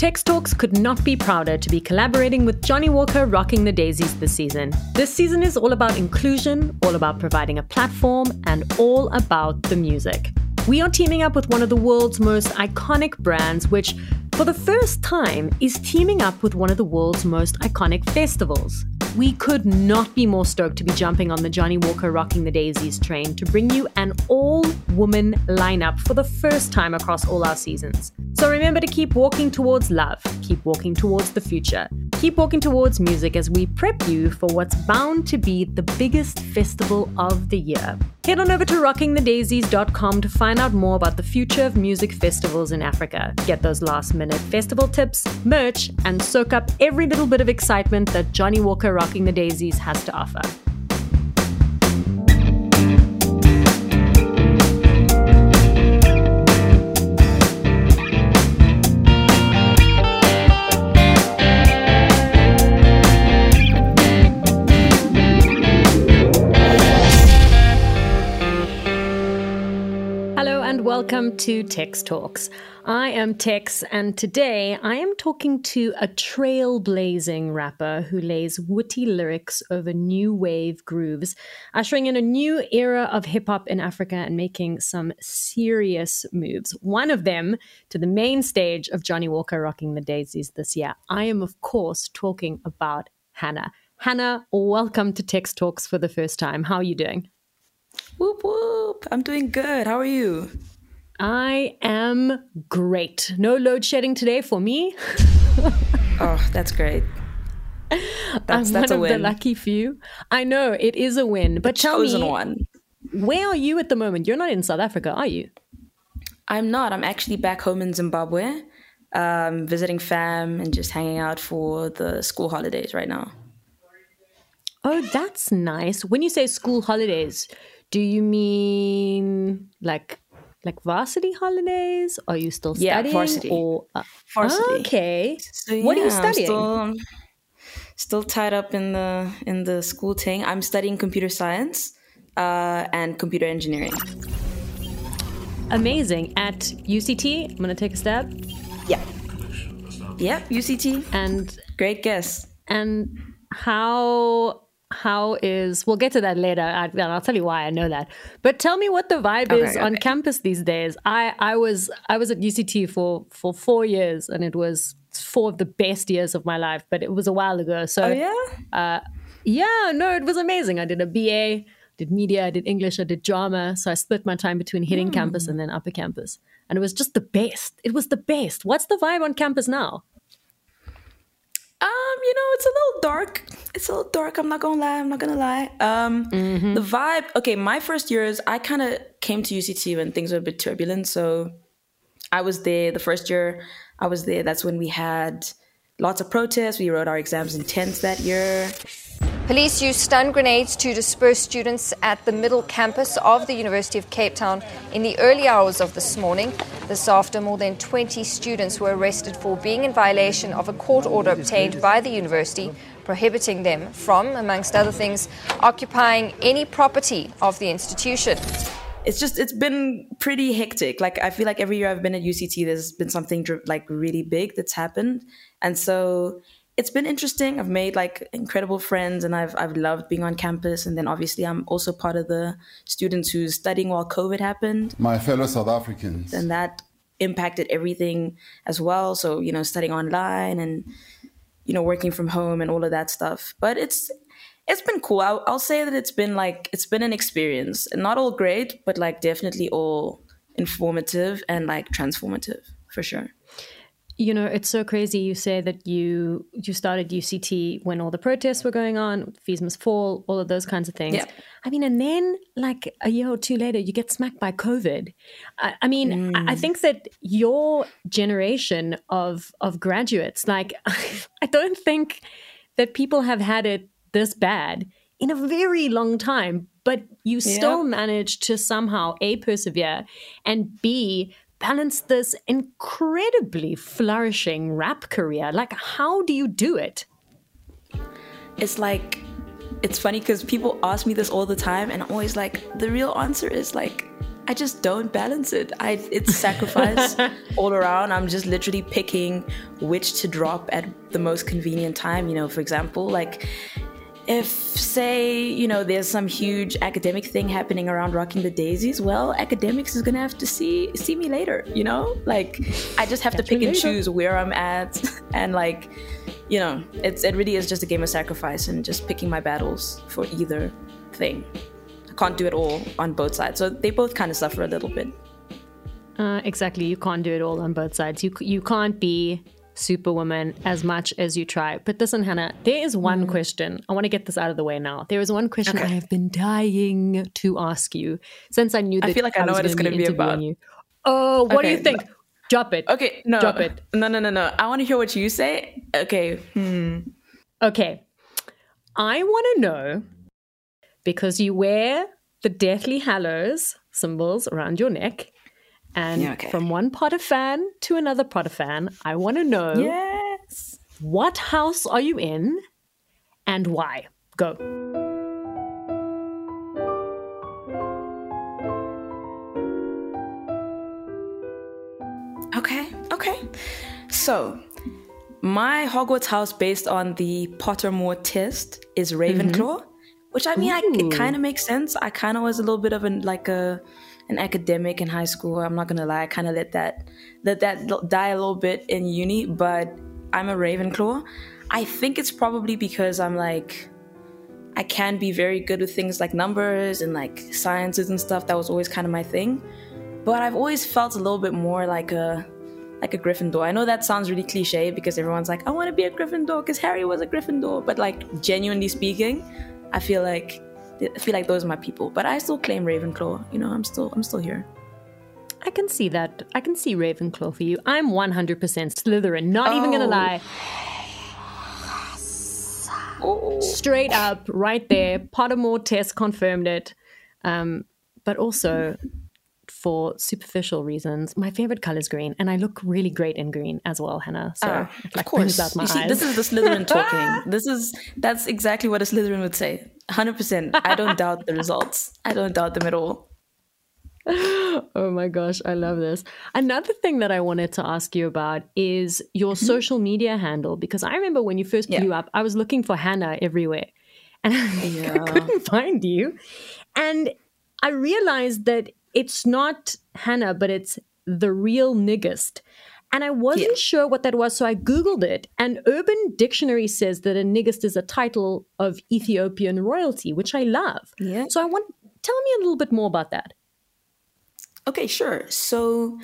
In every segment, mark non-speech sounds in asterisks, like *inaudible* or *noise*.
Tex Talks could not be prouder to be collaborating with Johnnie Walker rocking the daisies this season. This season is all about inclusion, all about providing a platform, and all about the music. We are teaming up with one of the world's most iconic brands, which, for the first time, is teaming up with one of the world's most iconic festivals. We could not be more stoked to be jumping on the Johnnie Walker Rocking the Daisies train to bring you an all woman lineup for the first time across all our seasons. So remember to keep walking towards love, keep walking towards the future, keep walking towards music as we prep you for what's bound to be the biggest festival of the year. Head on over to rockingthedaisies.com to find out more about the future of music festivals in Africa. Get those last minute festival tips, merch, and soak up every little bit of excitement that Johnnie Walker Rocking the Daisies has to offer. Welcome to Tex Talks. I am Tex, and today I am talking to a trailblazing rapper who lays witty lyrics over new wave grooves, ushering in a new era of hip hop in Africa and making some serious moves. One of them to the main stage of Johnnie Walker rocking the daisies this year. I am, of course, talking about Hannah. Hannah, welcome to Tex Talks for the first time. How are you doing? Whoop whoop. I'm doing good. How are you? I am great. No load shedding today for me. *laughs* oh, that's great. *laughs* That's, I'm that's one of the lucky few. I know it is a win, but the tell chosen me, one. Where are you at the moment? You're not in South Africa, are you? I'm not. I'm actually back home in Zimbabwe, um, visiting fam and just hanging out for the school holidays right now. Oh, that's nice. When you say school holidays, do you mean like like varsity holidays? Are you still studying? Yeah, varsity. Or, uh, varsity. Okay. So, yeah, what are you studying? Still, still, tied up in the in the school thing. I'm studying computer science uh, and computer engineering. Amazing. At UCT, I'm gonna take a stab. Yeah. Yep, UCT. And great guess. And how how is we'll get to that later. I, will tell you why i know that. But tell me what the vibe okay, is okay. on campus these days. I i was i was at uct for for four years and it was four of the best years of my life but it was a while ago. So oh, yeah? uh, yeah no it was amazing. I did a ba did media i did english i did drama. So i split my time between hitting mm. campus and then upper campus. And it was just the best. It was the best. What's the vibe on campus now um, you know, it's a little dark. It's a little dark. I'm not gonna lie. I'm not gonna lie. Um, mm-hmm. the vibe. Okay, my first years, I kind of came to UCT when things were a bit turbulent. So I was there the first year. I was there. That's when we had lots of protests. We wrote our exams in tents that year. Police used stun grenades to disperse students at the middle campus of the University of Cape Town in the early hours of this morning. This after more than 20 students were arrested for being in violation of a court order obtained by the university prohibiting them from, amongst other things, occupying any property of the institution. It's just, it's been pretty hectic. Like, I feel like every year I've been at UCT, there's been something like really big that's happened. And so it's been interesting. I've made like incredible friends and I've I've loved being on campus. And then obviously I'm also part of the students who's studying while COVID happened. My fellow South Africans. And that impacted everything as well. So, you know, studying online and, you know, working from home and all of that stuff. But it's it's been cool. I'll, I'll say that it's been like it's been an experience. Not all great, but like definitely all informative and like transformative for sure. You know, it's so crazy. You say that you you started UCT when all the protests were going on, fees must fall, all of those kinds of things. Yeah. I mean, and then like a year or two later, you get smacked by COVID. I, I mean, Mm. I, I think that your generation of of graduates, like, *laughs* I don't think that people have had it this bad in a very long time. But you still managed to somehow a persevere and b balance this incredibly flourishing rap career? Like, how do you do it? It's like, it's funny because people ask me this all the time, and I'm always like, the real answer is like, I just don't balance it. I it's sacrifice *laughs* all around. I'm just literally picking which to drop at the most convenient time. You know, for example, like if say you know there's some huge academic thing happening around rocking the daisies well academics is gonna have to see see me later you know? Like i just have Catch to pick and choose where i'm at. *laughs* And like you know it's it really is just a game of sacrifice and just picking my battles for either thing. I can't do it all on both sides. So they both kind of suffer a little bit. Uh, exactly. You can't do it all on both sides. You you can't be Superwoman as much as you try. But listen, Hannah, there is one mm. question. I want to get this out of the way now. There is one question okay. I have been dying to ask you since I knew that I feel like I, I know what it's going to be about. You. Oh, what okay. do you think? Drop it. Okay, no. Drop it. No, no, no, no. I want to hear what you say. Okay. Hmm. Okay. I want to know because you wear the Deathly Hallows symbols around your neck and yeah, okay. from one Potter fan to another Potter fan, I want to know yes. what house are you in and why? Go. Okay, okay. So, my Hogwarts house based on the Pottermore test is Ravenclaw, mm-hmm. which I mean, I, it kind of makes sense. I kind of was a little bit of an like a an academic in high school. I'm not gonna lie, I kind of let that let that die a little bit in uni. But I'm a Ravenclaw. I think it's probably because I'm like I can be very good with things like numbers and like sciences and stuff. That was always kind of my thing. But I've always felt a little bit more like a like a Gryffindor. I know that sounds really cliche because everyone's like, I want to be a Gryffindor because Harry was a Gryffindor. But like genuinely speaking, I feel like I feel like those are my people. But I still claim Ravenclaw. You know, I'm still I'm still here. I can see that. I can see Ravenclaw for you. I'm 100% Slytherin. Not oh. even gonna oh. lie. Oh. Straight up, right there. Pottermore test confirmed it. Um, but also, for superficial reasons, my favorite color is green, and I look really great in green as well, Hannah. So uh, like, of course, my see, eyes. this is the Slytherin *laughs* talking. this is that's exactly what a Slytherin would say. Hundred percent. I don't doubt the results. I don't doubt them at all. oh my gosh, I love this. Another thing that I wanted to ask you about is your mm-hmm. social media handle because I remember when you first blew yeah. up, I was looking for Hannah everywhere and *laughs* yeah. I couldn't find you. And I realized that it's not Hannah, but it's the real niggist. And I wasn't yeah. sure what that was, so I Googled it. And Urban Dictionary says that a niggist is a title of Ethiopian royalty, which I love. Yeah. So I want tell me a little bit more about that. Okay, sure. So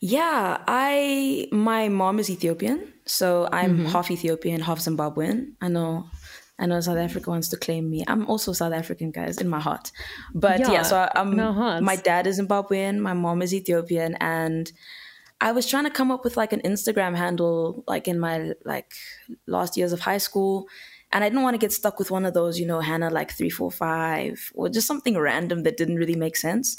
yeah, I my mom is Ethiopian, so I'm mm-hmm. half Ethiopian, half Zimbabwean. I know I know South Africa wants to claim me. I'm also South African, guys, in my heart. But yeah, yeah so I'm, um, my dad is Zimbabwean, my mom is Ethiopian, and I was trying to come up with like an Instagram handle, like in my like last years of high school, and I didn't want to get stuck with one of those, you know, Hannah like three four five or just something random that didn't really make sense.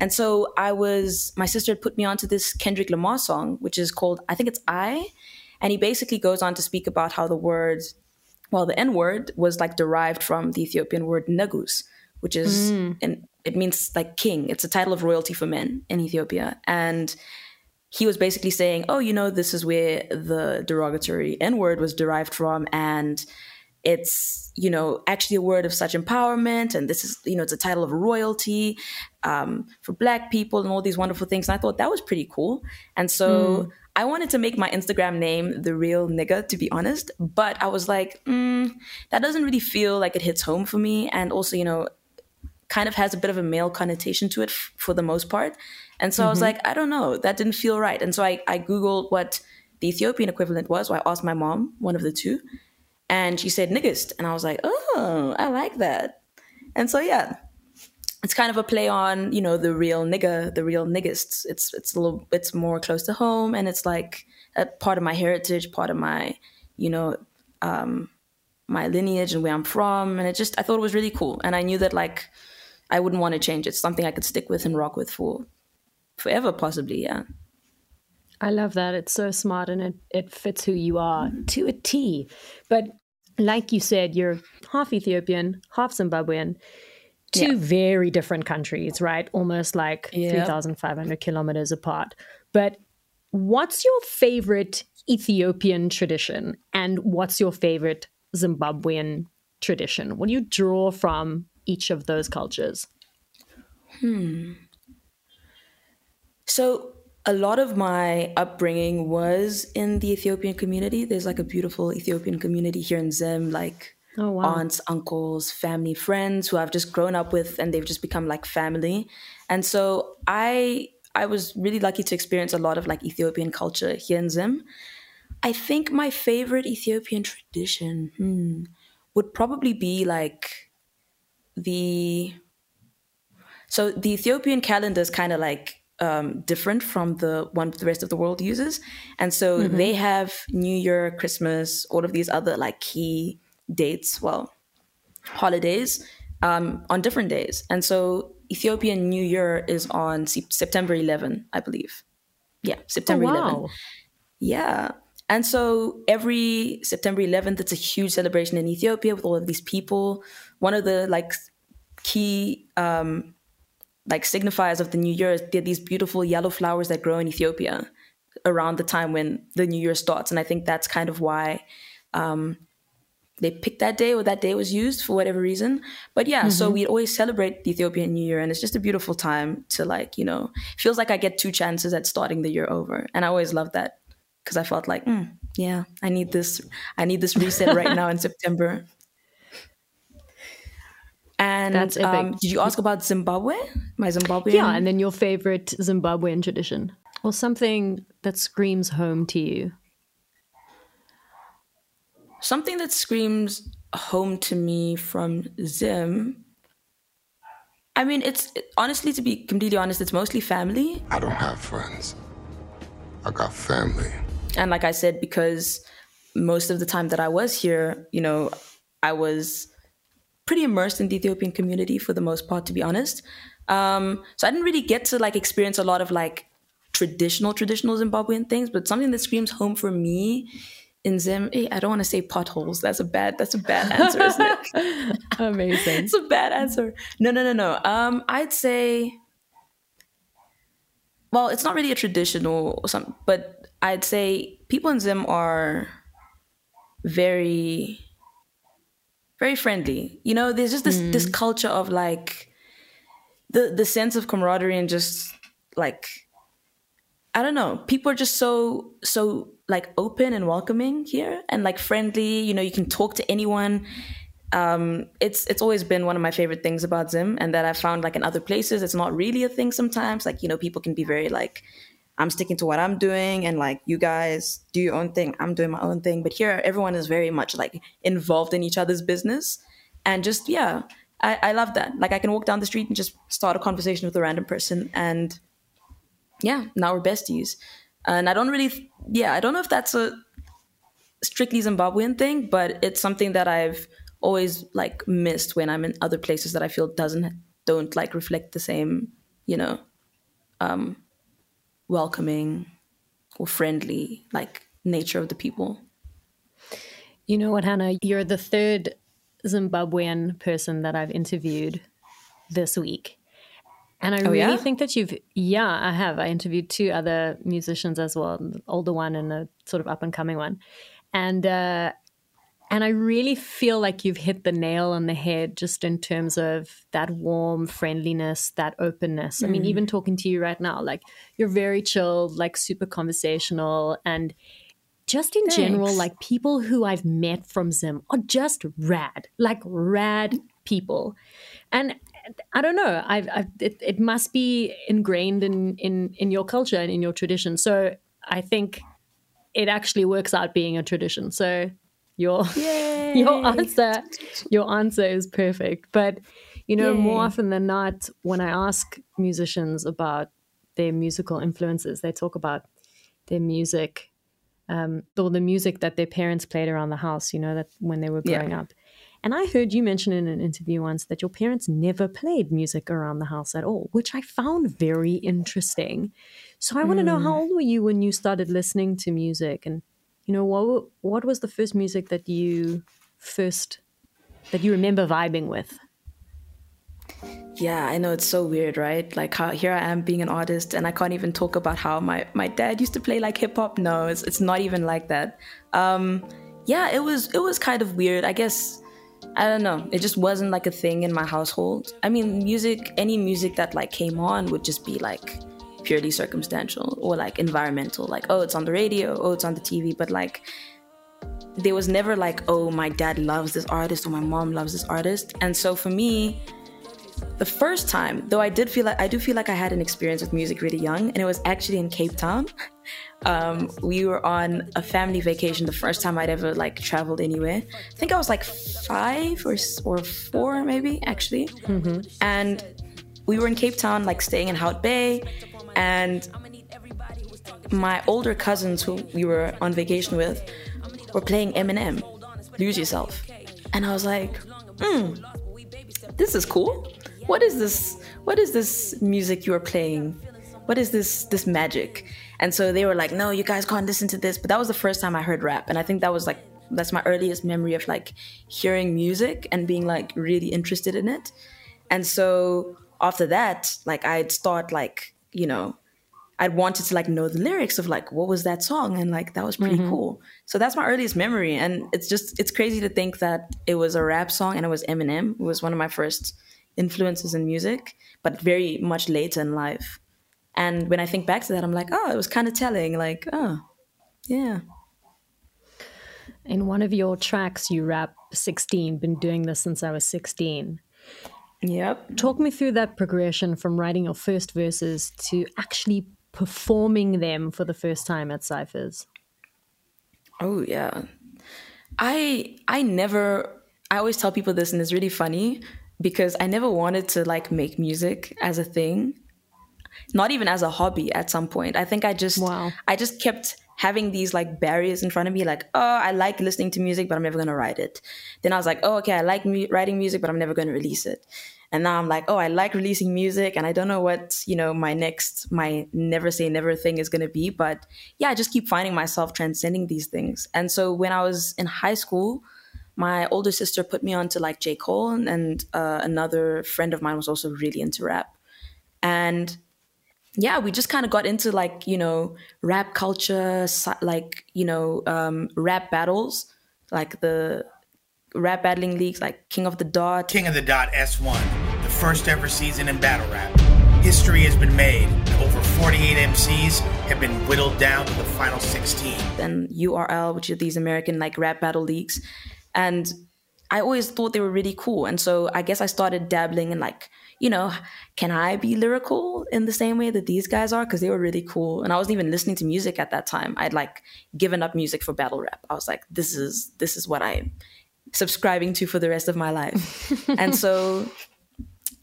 And so I was, my sister had put me onto this Kendrick Lamar song, which is called, I think it's I, and he basically goes on to speak about how the word well, the N word was like derived from the Ethiopian word negus, which is, mm. and it means like king. It's a title of royalty for men in Ethiopia. And he was basically saying, oh, you know, this is where the derogatory N word was derived from. And it's, you know, actually a word of such empowerment. And this is, you know, it's a title of royalty um, for Black people and all these wonderful things. And I thought that was pretty cool. And so mm. I wanted to make my Instagram name the real nigga, to be honest, but I was like, mm, that doesn't really feel like it hits home for me. And also, you know, kind of has a bit of a male connotation to it f- for the most part. And so mm-hmm. I was mm-hmm. like, I don't know, that didn't feel right. And so I, I Googled what the Ethiopian equivalent was. So I asked my mom, one of the two, and she said niggist. And I was like, oh, I like that. And so, yeah, it's kind of a play on you know the real nigga the real niggists. It's it's a little it's more close to home and it's like a part of my heritage part of my you know um my lineage and where i'm from. And it just i thought it was really cool. And i knew that like i wouldn't want to change it. It's something i could stick with and rock with for forever possibly yeah i love that it's so smart and it, it fits who you are to a t but like you said you're half ethiopian half zimbabwean two Yeah. very different countries, right? Almost like Yep. 3,500 kilometers apart. But what's your favorite Ethiopian tradition and what's your favorite Zimbabwean tradition? What do you draw from each of those cultures? Hmm. So a lot of my upbringing was in the Ethiopian community. There's like a beautiful Ethiopian community here in Zim, like Oh, wow. aunts, uncles, family, friends who I've just grown up with and they've just become like family. And so I I was really lucky to experience a lot of like Ethiopian culture here in Zim. I think my favorite Ethiopian tradition hmm, would probably be like the so the Ethiopian calendar is kind of like um, different from the one the rest of the world uses, and so they have New Year, Christmas, all of these other like key dates, well, holidays um, on different days, and so Ethiopian New Year is on Sep- September 11, I believe. Yeah, Oh, September 11. Yeah. And so every September 11th, it's a huge celebration in Ethiopia with all of these people. One of the like key um, like signifiers of the new year are these beautiful yellow flowers that grow in Ethiopia around the time when the new year starts. And I think that's kind of why um, they picked that day or that day was used for whatever reason. But yeah, so we always celebrate the Ethiopian New Year, and it's just a beautiful time to like, you know, feels like I get two chances at starting the year over, and I always love that because I felt like, mm, yeah, I need this, I need this reset right *laughs* now in September. And That's epic. um, did you ask about Zimbabwe? My Zimbabwean. Yeah, and then your favorite Zimbabwean tradition or something that screams home to you. something that screams home to me from Zim. I mean, it's honestly, to be completely honest, it's mostly family. I don't have friends. I got family. And like I said, because most of the time that I was here, you know, I was pretty immersed in the Ethiopian community for the most part, to be honest. Um, so I didn't really get to like experience a lot of like traditional, traditional Zimbabwean things, but something that screams home for me in Zim, eh, I don't want to say potholes. That's a bad, that's a bad answer, isn't it? *laughs* Amazing. it's a bad answer. No, no, no, no. Um, I'd say, well, it's not really a traditional or something, but I'd say people in Zim are very, very friendly. You know, there's just this this culture of like the the sense of camaraderie and just like I don't know. People are just so so like open and welcoming here and like friendly. You know, you can talk to anyone. Um, it's it's always been one of my favorite things about Zim, and that I found like in other places, it's not really a thing sometimes. Like you know, people can be very like, I'm sticking to what I'm doing, and like you guys do your own thing, I'm doing my own thing. But here, everyone is very much like involved in each other's business, and just yeah, I, I love that. Like I can walk down the street and just start a conversation with a random person, and yeah, now we're besties. And I don't really, yeah, I don't know if that's a strictly Zimbabwean thing, but it's something that I've always like missed when I'm in other places that I feel doesn't don't like reflect the same, you know, um, welcoming or friendly like nature of the people. You know what, Hannah? You're the third Zimbabwean person that I've interviewed this week. And I really yeah? think that you've, yeah, I have. I interviewed two other musicians as well, an older one and a sort of up and coming one. And, uh, and I really feel like you've hit the nail on the head just in terms of that warm friendliness, that openness. I mean, even mm. talking to you right now, like you're very chilled, like super conversational. And just in general, like people who I've met from Zim are just rad, like rad people. And I don't know, I've, I've it, it must be ingrained in, in, in your culture and in your tradition. So I think it actually works out being a tradition. So your *laughs* your answer your answer is perfect. But you know, more often than not, when I ask musicians about their musical influences, they talk about their music, um, or the music that their parents played around the house. You know, that when they were Yeah. growing up. And I heard you mention in an interview once that your parents never played music around the house at all, which I found very interesting. So I want to know how old were you when you started listening to music, and you know what what was the first music that you first that you remember vibing with? Yeah, I know it's so weird, right? Like how here I am being an artist and I can't even talk about how my, my dad used to play like hip hop. No, it's it's not even like that. Um yeah, it was it was kind of weird. I guess I don't know. It just wasn't like a thing in my household. I mean, music, any music that like came on would just be like purely circumstantial or like environmental. Like, oh, it's on the radio, oh, it's on the TV, but like there was never like, oh, my dad loves this artist or my mom loves this artist. And so for me, the first time, though I did feel like I do feel like I had an experience with music really young, and it was actually in Cape Town. *laughs* Um, we were on a family vacation the first time I'd ever like traveled anywhere. I think I was like five or or four maybe actually, mm-hmm. and we were in Cape Town, like staying in Hout Bay, and my older cousins who we were on vacation with were playing Eminem, Lose Yourself, and I was like, hmm, this is cool. What is this what is this music you're playing? What is this this magic? And so they were like no you guys can't listen to this. But that was the first time i heard rap. And i think that was like that's my earliest memory of like hearing music and being like really interested in it. And so after that like i'd start like you know i'd wanted to like know the lyrics of like what was that song and like that was pretty mm-hmm. cool so that's my earliest memory and it's just it's crazy to think that it was a rap song and it was eminem it was one of my first influences in music, but very much later in life. And when I think back to that, I'm like, oh, it was kind of telling. Like, oh, yeah. In one of your tracks, you rap 16, been doing this since I was 16. Yep. Talk me through that progression from writing your first verses to actually performing them for the first time at Cyphers. Oh, yeah. I I never I always tell people this and it's really funny because I never wanted to like make music as a thing, not even as a hobby at some point. I think I just wow. I just kept having these like barriers in front of me like oh i like listening to music but i'm never going to write it then i was like oh okay i like mu- writing music but i'm never going to release it and now i'm like oh i like releasing music and i don't know what you know my next my never say never thing is going to be but yeah i just keep finding myself transcending these things and so when i was in high school my older sister put me on to like J. Cole, and uh, another friend of mine was also really into rap. And yeah, we just kind of got into like, you know, rap culture, like, you know, um, rap battles, like the rap battling leagues, like King of the Dot. King of the Dot S1, the first ever season in battle rap. History has been made. Over 48 MCs have been whittled down to the final 16. And URL, which are these American like rap battle leagues. And I always thought they were really cool. And so I guess I started dabbling in like, you know, can I be lyrical in the same way that these guys are? Because they were really cool. And I wasn't even listening to music at that time. I'd like given up music for battle rap. I was like, this is this is what I'm subscribing to for the rest of my life. *laughs* and so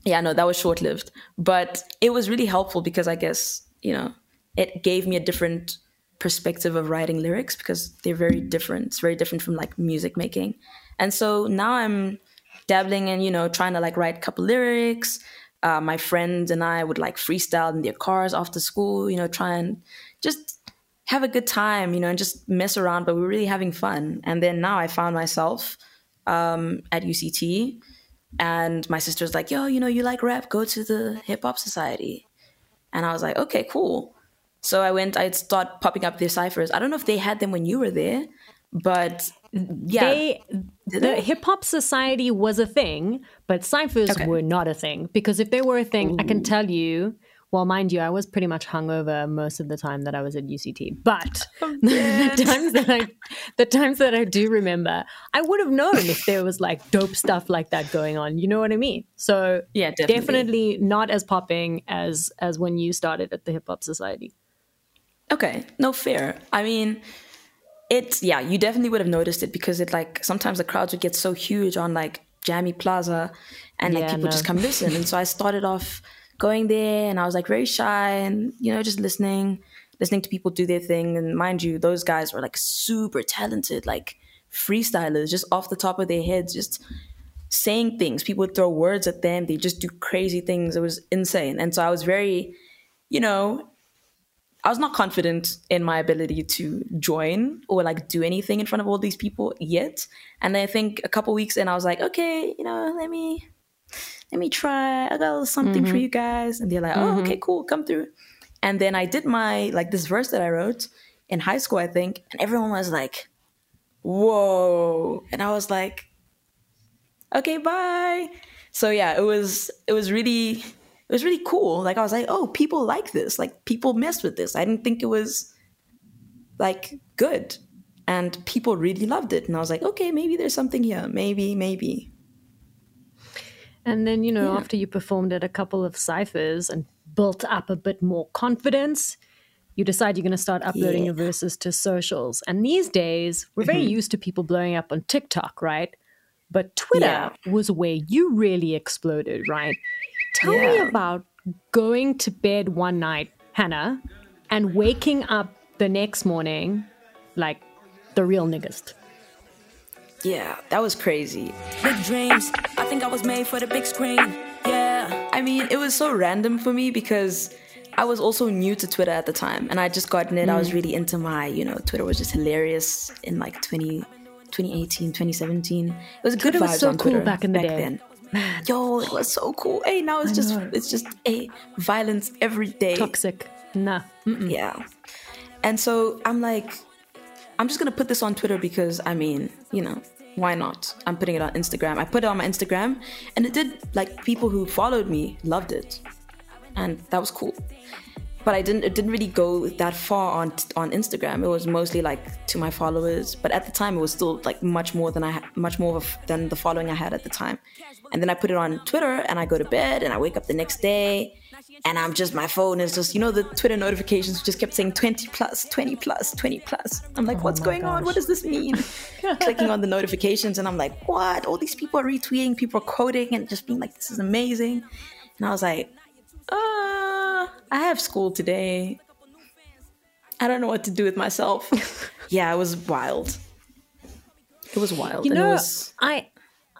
yeah, no, that was short lived. But it was really helpful because I guess, you know, it gave me a different perspective of writing lyrics because they're very different. It's very different from like music making. And so now I'm dabbling in, you know, trying to like write a couple lyrics. Uh, my friends and I would like freestyle in their cars after school, you know, try and just have a good time, you know, and just mess around, but we're really having fun. And then now I found myself um, at UCT and my sister's like, yo, you know, you like rap, go to the hip hop society. And I was like, okay, cool. So I went, I'd start popping up their ciphers. I don't know if they had them when you were there, but yeah. They, the hip hop society was a thing, but ciphers okay. were not a thing. Because if they were a thing, Ooh. I can tell you, well, mind you, I was pretty much hungover most of the time that I was at UCT. But *laughs* oh, *laughs* the times that I, the times that I do remember, I would have known if there was like dope stuff like that going on. You know what I mean? So yeah, definitely, definitely not as popping as as when you started at the Hip Hop Society. Okay, no fair. I mean, it's yeah, you definitely would have noticed it because it like sometimes the crowds would get so huge on like Jammie Plaza, and like yeah, people no. just come listen. and so I started off going there, and I was like very shy, and you know just listening, listening to people do their thing. And mind you, those guys were like super talented, like freestylers, just off the top of their heads, just saying things. People would throw words at them. They just do crazy things. It was insane. And so I was very, you know, I was not confident in my ability to join or like do anything in front of all these people yet. And then I think a couple weeks in, I was like, okay, you know, let me let me try. I got a little something Mm-hmm. for you guys. And they're like, oh, okay, cool, come through. And then I did my, like, this verse that I wrote in high school, I think. And everyone was like, whoa. And I was like, okay, bye. So yeah, it was, it was really, it was really cool. Like, I was like, oh, people like this. Like, people mess with this. I didn't think it was, like, good. And people really loved it. And I was like, okay, maybe there's something here. Maybe, maybe. And then, you know, Yeah. after you performed at a couple of ciphers and built up a bit more confidence, you decide you're going to start uploading Yeah. Mm-hmm. your verses to socials. And these days, we're very used to people blowing up on TikTok, right? But Twitter Yeah. was where you really exploded, right? Tell me about going to bed one night, Hannah, and waking up the next morning like the real niggist. Yeah, that was crazy. Big dreams. I think I was made for the big screen. Yeah. I mean, it was so random for me because I was also new to Twitter at the time and I just gotten it. I was mm. really into my, you know, Twitter was just hilarious in like 20, 2018, 2017. It was good Twitter was vibes so on cool Twitter back in the day. then. *laughs* Yo, it was so cool. Hey, now it's just it's just a violence every day. Toxic. Nah. Yeah. And so I'm like, I'm just gonna put this on Twitter because I mean, you know, why not? I'm putting it on Instagram. I put it on my Instagram, and it did like people who followed me loved it, and that was cool. But I didn't. It didn't really go that far on on Instagram. It was mostly like to my followers. But at the time, it was still like much more than I much more of than the following I had at the time. And then I put it on Twitter, and I go to bed, and I wake up the next day, and I'm just my phone is just you know the Twitter notifications just kept saying 20 plus, 20 plus, 20 plus. I'm like, oh what's my going on? gosh. What does this mean? *laughs* Clicking on the notifications, and I'm like, what? All these people are retweeting, people are quoting, and just being like, this is amazing. And I was like, uh, I have school today. I don't know what to do with myself. *laughs* yeah, it was wild. It was wild. You know, was, I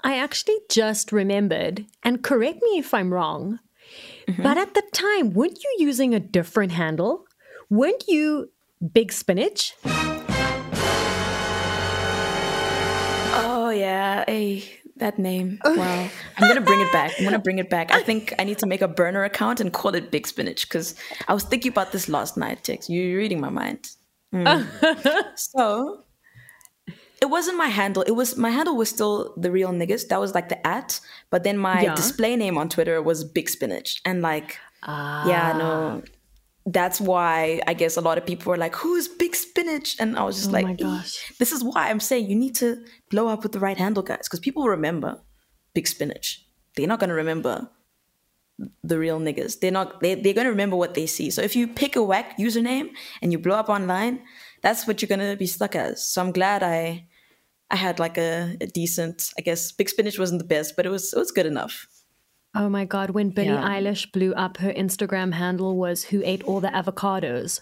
I actually just remembered, and correct me if I'm wrong, Mm-hmm. but at the time, weren't you using a different handle? Weren't you Big Spinach? oh yeah, hey, that name. *laughs* Wow. I'm gonna bring it back. I'm gonna bring it back. I think I need to make a burner account and call it Big Spinach because I was thinking about this last night, Tex. You're reading my mind. Mm. *laughs* so it wasn't my handle. It was my handle was still the real niggas. That was like the at, but then my Yeah. display name on Twitter was Big Spinach, and like, yeah, no, that's why I guess a lot of people were like, "Who's Big Spinach?" And I was just Oh like, my "Eh, gosh. "This is why I'm saying you need to blow up with the right handle, guys, because people remember Big Spinach. They're not gonna remember the real niggas. They're not. They, they're gonna remember what they see. So if you pick a whack username and you blow up online, that's what you're gonna be stuck as. So I'm glad I. I had like a, a decent, I guess. Big spinach wasn't the best, but it was it was good enough. Oh my God, when Billie Yeah. Eilish blew up, her Instagram handle was Who Ate All the Avocados.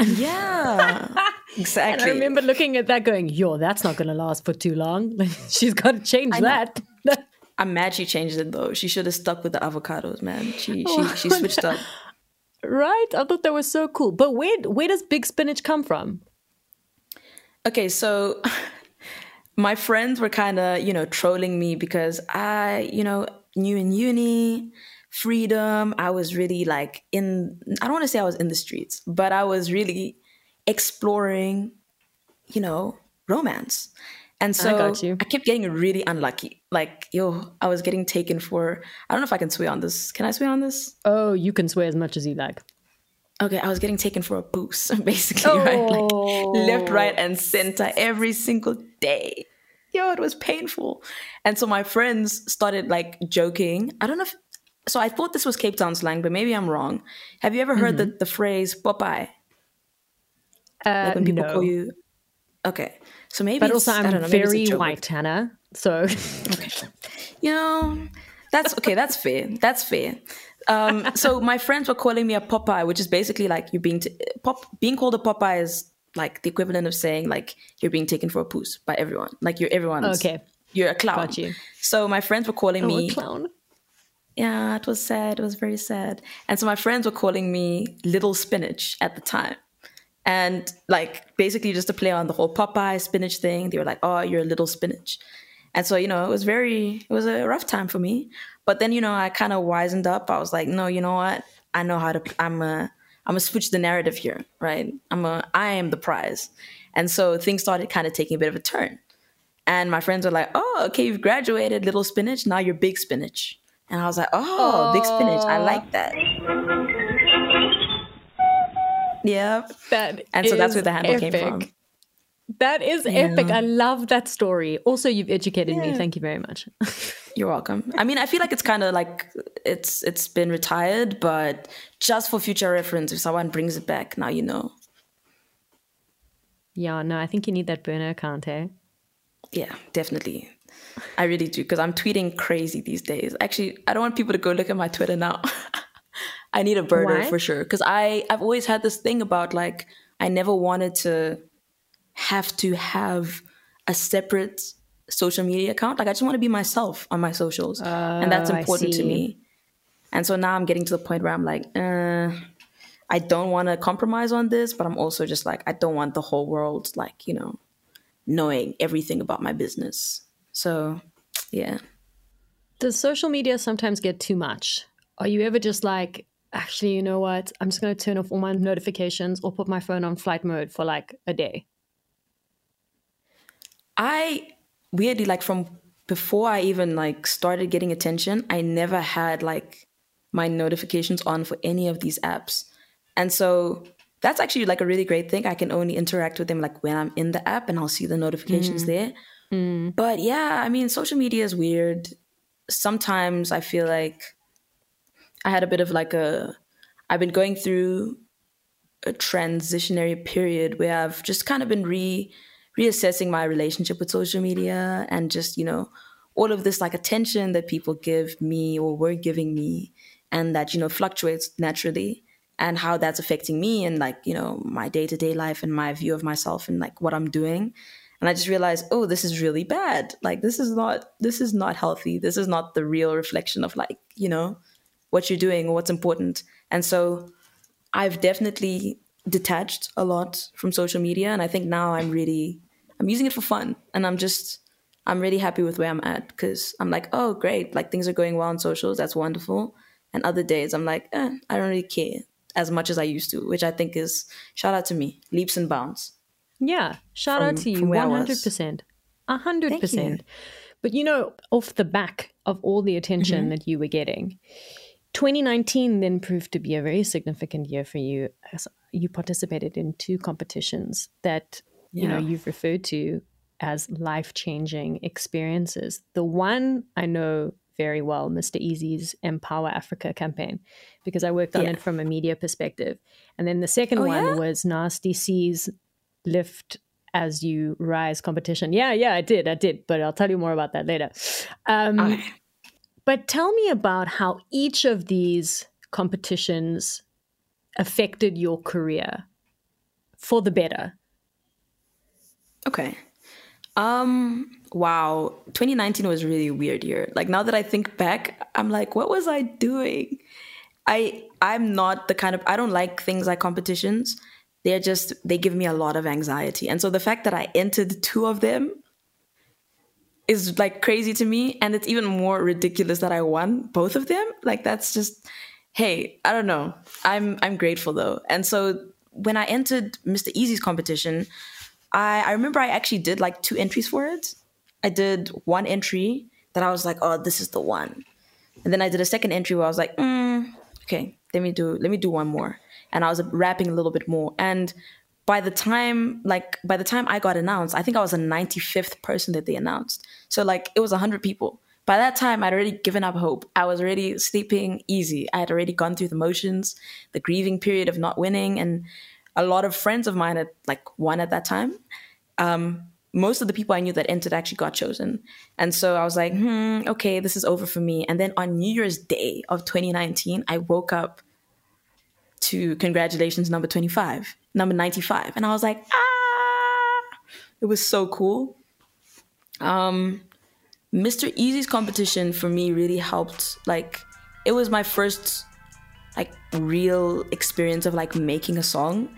Yeah, *laughs* And exactly. I remember looking at that going, yo, that's not going to last for too long. *laughs* She's got to change know. that. *laughs* I'm mad she changed it though. She should have stuck with the avocados, man. She she she switched up. right? I thought that was so cool. But where, where does Big Spinach come from? Okay, so my friends were kind of, you know, trolling me because I, you know, new in uni, freedom. I was really like in, I don't want to say I was in the streets, but I was really exploring, you know, romance. And so you. I kept getting really unlucky. Like, yo, I was getting taken for, I don't know if I can swear on this. Can I swear on this? Oh, you can swear as much as you like. Okay, I was getting taken for a boost, *laughs* basically, right? Like oh. left, right, and center every single day. Yo, it was painful. And so my friends started like joking. I don't know if so I thought this was Cape Town slang, but maybe I'm wrong. Have you ever heard the, the phrase Popeye? Uh, Like when people no. call you Okay. So maybe But it's- also, I'm know, maybe it's a very white, Hannah. So, *laughs* okay. you know, that's okay. That's fair. That's fair. Um, so my friends were calling me a Popeye, which is basically like you're being t- pop. Being called a Popeye is like the equivalent of saying like you're being taken for a poos by everyone. Like you're everyone's. Okay. You're a clown. Got you. So my friends were calling oh, me. a clown. Yeah, it was sad. It was very sad. And so my friends were calling me Little Spinach at the time. And like basically just to play on the whole Popeye spinach thing, they were like, "Oh, you're a little spinach." And so, you know, it was very it was a rough time for me, But then, you know, I kind of wisened up. I was like, no, you know what? I know how to, I'm a, I'm gonna switch the narrative here, right? I'm a, I am the prize. And so things started kind of taking a bit of a turn. And my friends were like, oh, okay, you've graduated, little spinach. Now you're big spinach. And I was like, oh, big spinach. I like that. Yeah. That And so that's where the handle came from. That is epic. I love that story. Also, you've educated me. Thank you very much. *laughs* You're welcome. I mean, I feel like it's kind of like it's it's been retired, but just for future reference, if someone brings it back, now you know. yeah, no, I think you need that burner account, eh? Yeah, definitely. I really do because I'm tweeting crazy these days. Actually, I don't want people to go look at my Twitter now. *laughs* I need a burner Why? for sure because I I've always had this thing about like I never wanted to have to have a separate social media account. Like I just want to be myself on my socials, and that's Oh, important to me. And so now I'm getting to the point where I'm like, uh, I don't want to compromise on this, but I'm also just like, I don't want the whole world, like, you know, knowing everything about my business. So, yeah. Does social media sometimes get too much? Are you ever just like, actually, you know what? I'm just going to turn off all my notifications or put my phone on flight mode for like a day? I weirdly, like, from before I even like started getting attention, I never had like my notifications on for any of these apps. And so that's actually like a really great thing. I can only interact with them like when I'm in the app and I'll see the notifications mm. there. Mm. But yeah, I mean, social media is weird. Sometimes I feel like I had a bit of like a, I've been going through a transitionary period where I've just kind of been re reassessing my relationship with social media and just, you know, all of this like attention that people give me or were giving me and that, you know, fluctuates naturally and how that's affecting me and like, you know, my day-to-day life and my view of myself and like what I'm doing. And I just realized, oh, this is really bad. Like this is not this is not healthy. This is not the real reflection of like, you know, what you're doing or what's important. And so I've definitely detached a lot from social media and I think now I'm really I'm using it for fun and I'm just I'm really happy with where I'm at because I'm like, oh great, like things are going well on socials, that's wonderful. And other days I'm like, eh, I don't really care as much as I used to, which I think is shout out to me, leaps and bounds. Yeah. Shout out to you. from where I was. 100%. 100%. Thank you. But you know, off the back of all the attention Mm-hmm. that you were getting, 2019 then proved to be a very significant year for you as you participated in two competitions that you know you've referred to as life-changing experiences. The one I know very well, Mr. Eazi's emPawa Africa campaign, because I worked on Yeah. it from a media perspective. And then the second Oh, one yeah? was Nasty C's Lift as You Rise competition. Yeah, yeah, I did, I did, but I'll tell you more about that later. Um, Okay. But tell me about how each of these competitions affected your career for the better. Okay. Um wow, 2019 was really weird year. Like now that I think back, I'm like what was I doing? I I'm not the kind of I don't like things like competitions. They're just they give me a lot of anxiety. And so the fact that I entered two of them is like crazy to me and it's even more ridiculous that I won both of them. Like that's just hey, I don't know. I'm I'm grateful though. And so when I entered Mr. Eazi's competition, I, I remember I actually did like two entries for it. I did one entry that I was like, oh, this is the one. And then I did a second entry where I was like, mm, okay, let me do let me do one more. And I was rapping a little bit more. And by the time like by the time I got announced, I think I was the 95th person that they announced. So like it was 100 people. By that time, I'd already given up hope. I was already sleeping easy. I had already gone through the motions, the grieving period of not winning, and a lot of friends of mine had like won at that time most of the people I knew that entered actually got chosen. And so I was like, hmm, okay, this is over for me. And then on New Year's Day of 2019, I woke up to congratulations number 25, number 95. And I was like, ah, it was so cool. Um, Mr. Eazi's competition for me really helped. Like, it was my first like real experience of like making a song.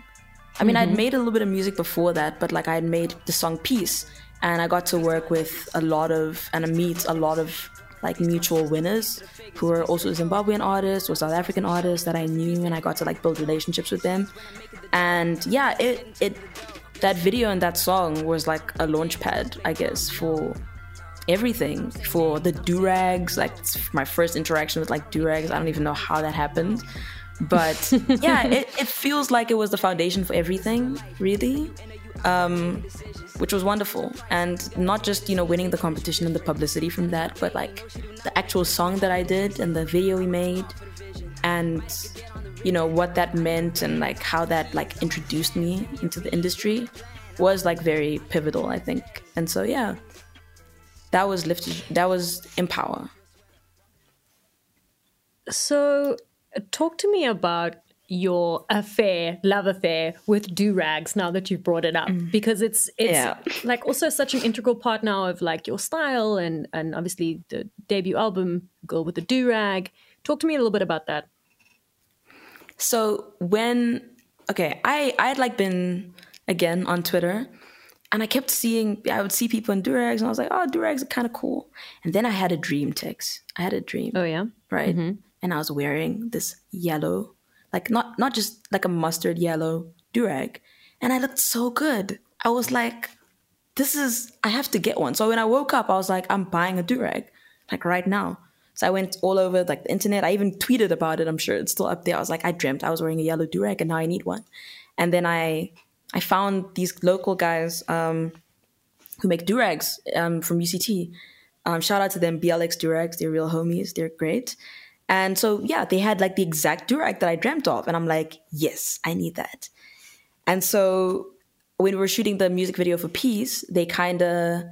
I mean, I'd made a little bit of music before that, but like I had made the song Peace, and I got to work with a lot of and I meet a lot of like mutual winners who were also Zimbabwean artists or South African artists that I knew, and I got to like build relationships with them. And yeah, it it that video and that song was like a launch pad, I guess, for everything. For the do-rags like my first interaction with like do-rags. I don't even know how that happened. But *laughs* yeah it, it feels like it was the foundation for everything really um, which was wonderful. And not just you know winning the competition and the publicity from that but like the actual song that i did and the video we made and you know what that meant and like how that like introduced me into the industry was like very pivotal i think. And so yeah that was lifted that was emPawa so talk to me about your affair love affair with durags now that you've brought it up mm. because it's it's yeah. *laughs* like also such an integral part now of like your style and and obviously the debut album girl with the durag talk to me a little bit about that so when okay i i had like been again on twitter and I kept seeing, I would see people in durags, and I was like, oh, durags are kind of cool. And then I had a dream, Tex. I had a dream. Oh yeah, right. Mm-hmm. And I was wearing this yellow, like not not just like a mustard yellow durag, and I looked so good. I was like, this is, I have to get one. So when I woke up, I was like, I'm buying a durag, like right now. So I went all over like the internet. I even tweeted about it. I'm sure it's still up there. I was like, I dreamt I was wearing a yellow durag, and now I need one. And then I I found these local guys um, who make durags um, from UCT. Um, shout out to them, BLX Durags. They're real homies. They're great. And so, yeah, they had like the exact durag that I dreamt of. And I'm like, yes, I need that. And so when we were shooting the music video for Peace, they kind of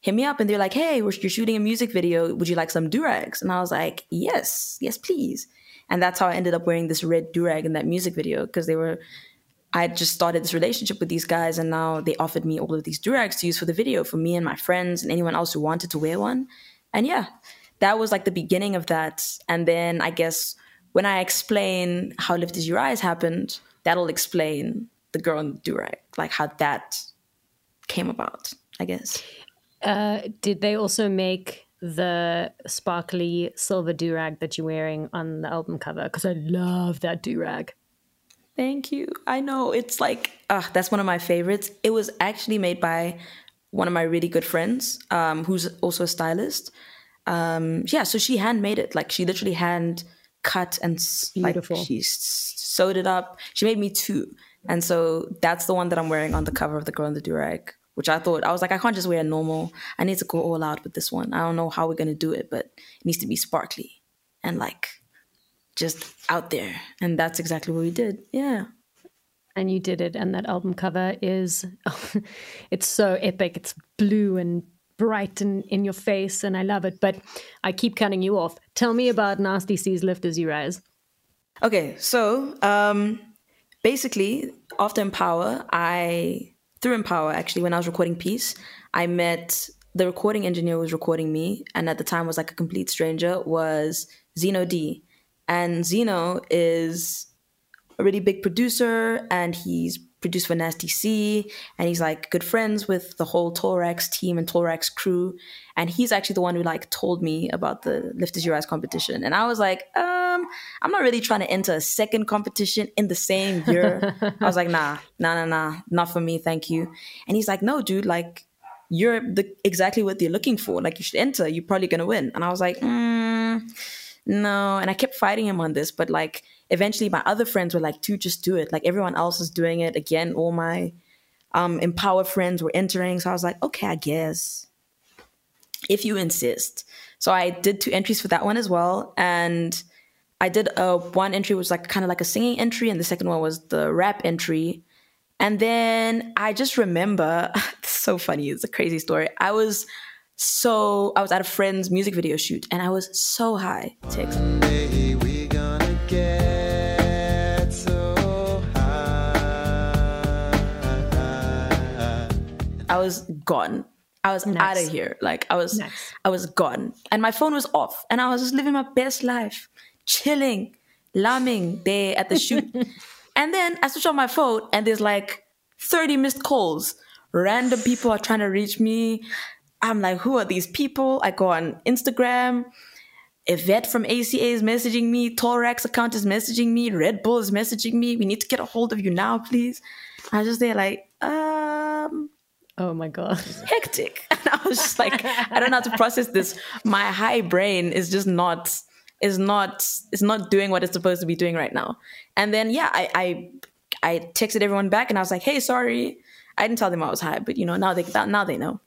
hit me up and they're like, hey, you're shooting a music video. Would you like some durags? And I was like, yes, yes, please. And that's how I ended up wearing this red durag in that music video because they were I just started this relationship with these guys, and now they offered me all of these durags to use for the video for me and my friends and anyone else who wanted to wear one. And yeah, that was like the beginning of that. And then I guess when I explain how Lift As You Rise happened, that'll explain the girl in the durag, like how that came about, I guess. Uh, did they also make the sparkly silver durag that you're wearing on the album cover? Because I love that durag. Thank you. I know it's like uh, that's one of my favorites. It was actually made by one of my really good friends, um, who's also a stylist. Um, yeah, so she handmade it. Like she literally hand cut and Beautiful. like she sewed it up. She made me two, and so that's the one that I'm wearing on the cover of the Girl in the Durag. Which I thought I was like, I can't just wear a normal. I need to go all out with this one. I don't know how we're gonna do it, but it needs to be sparkly and like just out there. And that's exactly what we did. Yeah. And you did it. And that album cover is, *laughs* it's so epic. It's blue and bright and in your face. And I love it. But I keep cutting you off. Tell me about Nasty C's Lift As You Rise. Okay. So um, basically, after emPawa, I, through emPawa, actually, when I was recording Peace, I met the recording engineer who was recording me. And at the time was like a complete stranger, was Zeno D and Zeno is a really big producer and he's produced for Nasty C and he's like good friends with the whole Tall Racks team and Tall Racks crew. And he's actually the one who like told me about the Lift As You Rise competition. And I was like, um, I'm not really trying to enter a second competition in the same year. *laughs* I was like, nah, nah, nah, nah, not for me, thank you. And he's like, no, dude, like you're the exactly what you're looking for. Like you should enter. You're probably gonna win. And I was like, mm, no. And I kept fighting him on this, but like eventually my other friends were like, dude, just do it. Like everyone else is doing it. Again, all my um, empowered friends were entering. So I was like, okay, I guess. If you insist. So I did two entries for that one as well. And I did a one entry was like kind of like a singing entry, and the second one was the rap entry. And then I just remember, *laughs* so funny, it's a crazy story. I was so I was at a friend's music video shoot and I was so high. Tex. I was gone. I was nice. out of here. Like I was nice. I was gone. And my phone was off. And I was just living my best life. Chilling, lambing there at the shoot. *laughs* and then I switch on my phone and there's like 30 missed calls. Random people are trying to reach me. I'm like, who are these people? I go on Instagram. Yvette from ACA is messaging me. Tall Racks account is messaging me. Red Bull is messaging me. We need to get a hold of you now, please. I was just there like, um, Oh my god. *laughs* hectic. *laughs* And I was just like, I don't know how to process this. My high brain is just not is not is not doing what it's supposed to be doing right now. And then yeah, I I, I texted everyone back and I was like, hey, sorry. I didn't tell them I was high, but you know, now they now they know.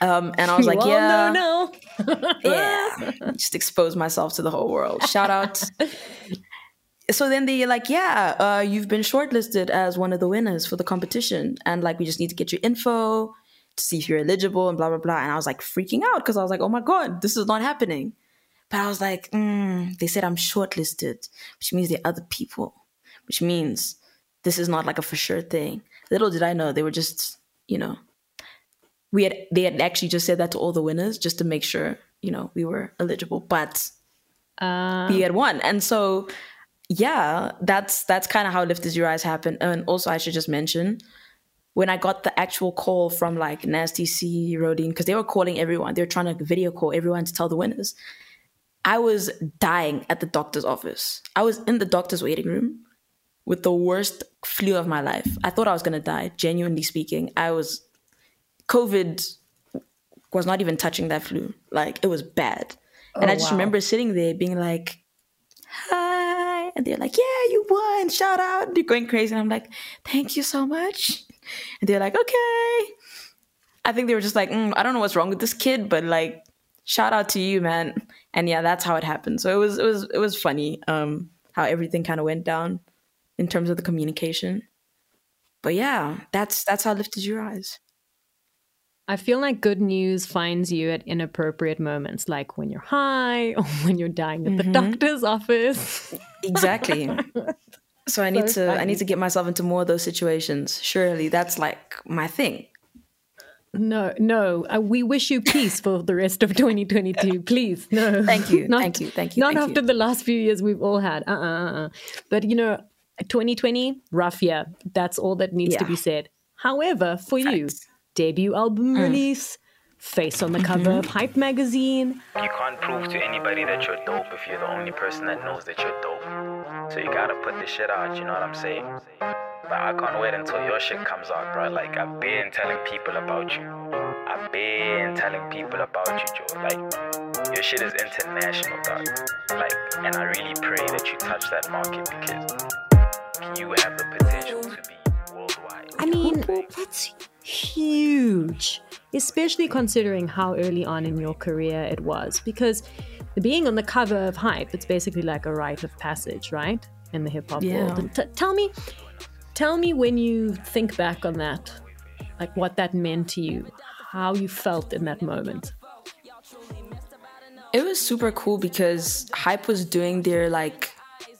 Um, and I was like, well, yeah, no, no. *laughs* yeah, *laughs* just expose myself to the whole world. Shout out. *laughs* so then they're like, yeah, uh, you've been shortlisted as one of the winners for the competition, and like we just need to get your info to see if you're eligible and blah blah blah. And I was like freaking out because I was like, oh my god, this is not happening. But I was like, mm, they said I'm shortlisted, which means there are other people, which means this is not like a for sure thing. Little did I know they were just, you know, we had they had actually just said that to all the winners just to make sure, you know, we were eligible. But Uh, we had won. And so yeah, that's that's kind of how Lift As You Rise happened. And also I should just mention when I got the actual call from like Nasty C, Rodine, because they were calling everyone, they were trying to video call everyone to tell the winners. I was dying at the doctor's office. I was in the doctor's waiting room with the worst flu of my life. I thought I was gonna die, genuinely speaking. I was COVID was not even touching that flu. Like it was bad. and I just wow. remember sitting there being like, hi. And they're like, yeah, you won. Shout out. They're going crazy. And I'm like, thank you so much. And they're like, okay. I think they were just like, mm, I don't know what's wrong with this kid, but like, shout out to you, man. And yeah, that's how it happened. So it was, it was, it was funny, um, how everything kind of went down in terms of the communication. But yeah, that's, that's how Lift As You Rise. I feel like good news finds you at inappropriate moments, like when you're high *laughs* or when you're dying at the doctor's office. Exactly. *laughs* so I need So to I need to get myself into more of those situations. Surely that's like my thing. No, no. Uh, we wish you peace for the rest of 2022. *laughs* Please, no. Thank you, thank you, thank you, Not thank after you. the last few years we've all had. Uh, uh, uh. But you know, 2020 rough year. That's all that needs to be said. However, for you. Debut album mm. release, face on the mm-hmm. cover of Hype magazine. You can't prove to anybody that you're dope if you're the only person that knows that you're dope. So you gotta put this shit out, you know what I'm saying? But I can't wait until your shit comes out, bro. Like, I've been telling people about you. I've been telling people about you, Joe. Like, your shit is international, dog. Like, and I really pray that you touch that market because you have the potential to be worldwide. I mean, that's huge, especially considering how early on in your career it was. Because being on the cover of Hype, it's basically like a rite of passage, right? In the hip hop Yeah. world. T- tell me, tell me when you think back on that, like what that meant to you, how you felt in that moment. It was super cool because Hype was doing their like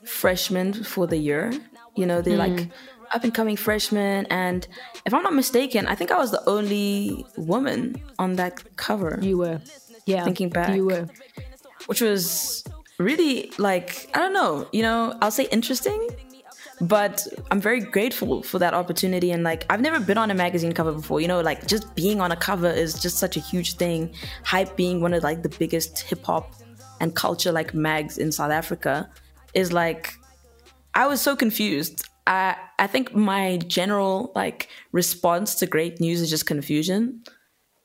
freshmen for the year. You know, they're like mm. Up and coming freshman, and if I'm not mistaken, I think I was the only woman on that cover. You were, yeah, Thinking back. you were. which was really like I don't know, you know, I'll say interesting, but I'm very grateful for that opportunity and like I've never been on a magazine cover before, you know, like just being on a cover is just such a huge thing. Hype being one of like the biggest hip hop and culture like mags in South Africa is like I was so confused. I I think my general like response to great news is just confusion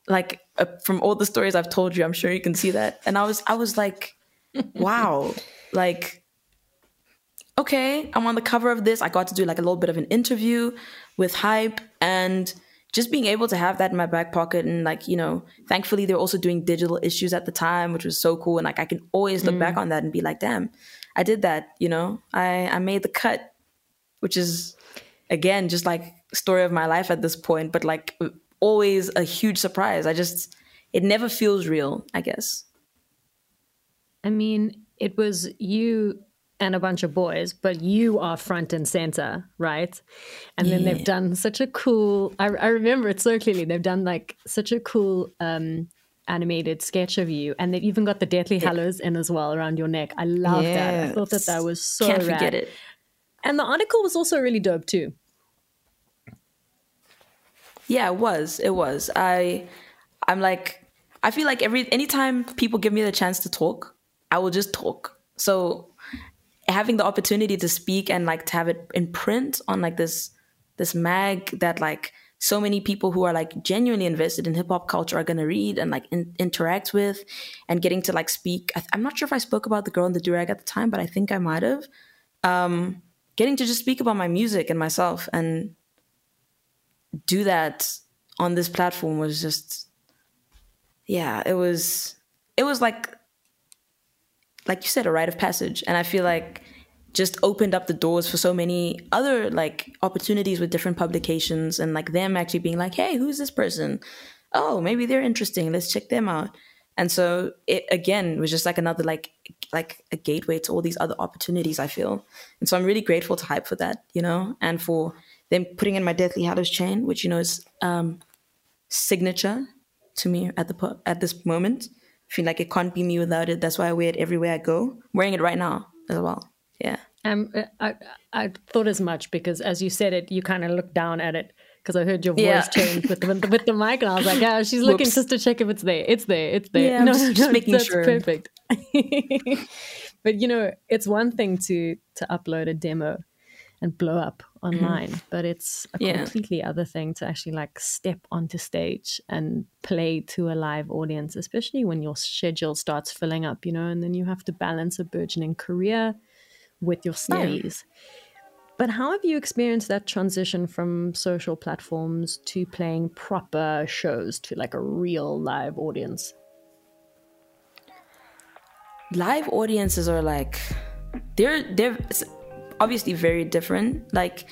like uh, from all the stories I've told you, I'm sure you can see that. And I was, I was like, *laughs* wow, like, okay, I'm on the cover of this. I got to do like a little bit of an interview with Hype, and just being able to have that in my back pocket, and like, you know, thankfully they're also doing digital issues at the time, which was so cool. And like, I can always look back on that and be like, damn, I did that. You know, I I made the cut, which is again just like story of my life at this point but like always a huge surprise i just it never feels real i guess I mean, it was you and a bunch of boys, but you are front and center, right? And then they've done such a cool. I, I remember it so clearly. They've done like such a cool um, animated sketch of you, and they've even got the Deathly Hallows in as well around your neck. I love that. I thought that that was so can't rad. forget it And the article was also really dope too. yeah it was it was i I'm like, I feel like every anytime people give me the chance to talk, I will just talk. So having the opportunity to speak and like to have it in print on like this this mag that like so many people who are like genuinely invested in hip hop culture are going to read and like in, interact with and getting to like speak. I, am not sure if I spoke about the girl in the durag at the time, but I think I might have. Um, getting to just speak about my music and myself and do that on this platform was just, yeah, it was, it was like, like you said, a rite of passage. And I feel like just opened up the doors for so many other like opportunities with different publications and like them actually being like hey who's this person? Oh maybe they're interesting. Let's check them out and so it again was just like another like like a gateway to all these other opportunities i feel. And so i'm really grateful to hype for that you know and for them putting in my deathly hallows chain which you know is um signature to me at the at this moment. I feel like it can't be me without it. That's why i wear it everywhere i go. I'm wearing it right now as well. Yeah. Um, I, I thought as much because as you said it, you kind of looked down at it because I heard your voice yeah. change with the, with the, mic, and I was like, "Yeah, she's looking just to check if it's there. It's there. It's there." Yeah, *laughs* no, just, just making that's sure. perfect. *laughs* but you know, it's one thing to to upload a demo and blow up online, mm-hmm. but it's a yeah. completely other thing to actually like step onto stage and play to a live audience, especially when your schedule starts filling up, you know, and then you have to balance a burgeoning career with your studies. Yeah. But how have you experienced that transition from social platforms to playing proper shows to like a real live audience? Live audiences are like they're they're obviously very different. Like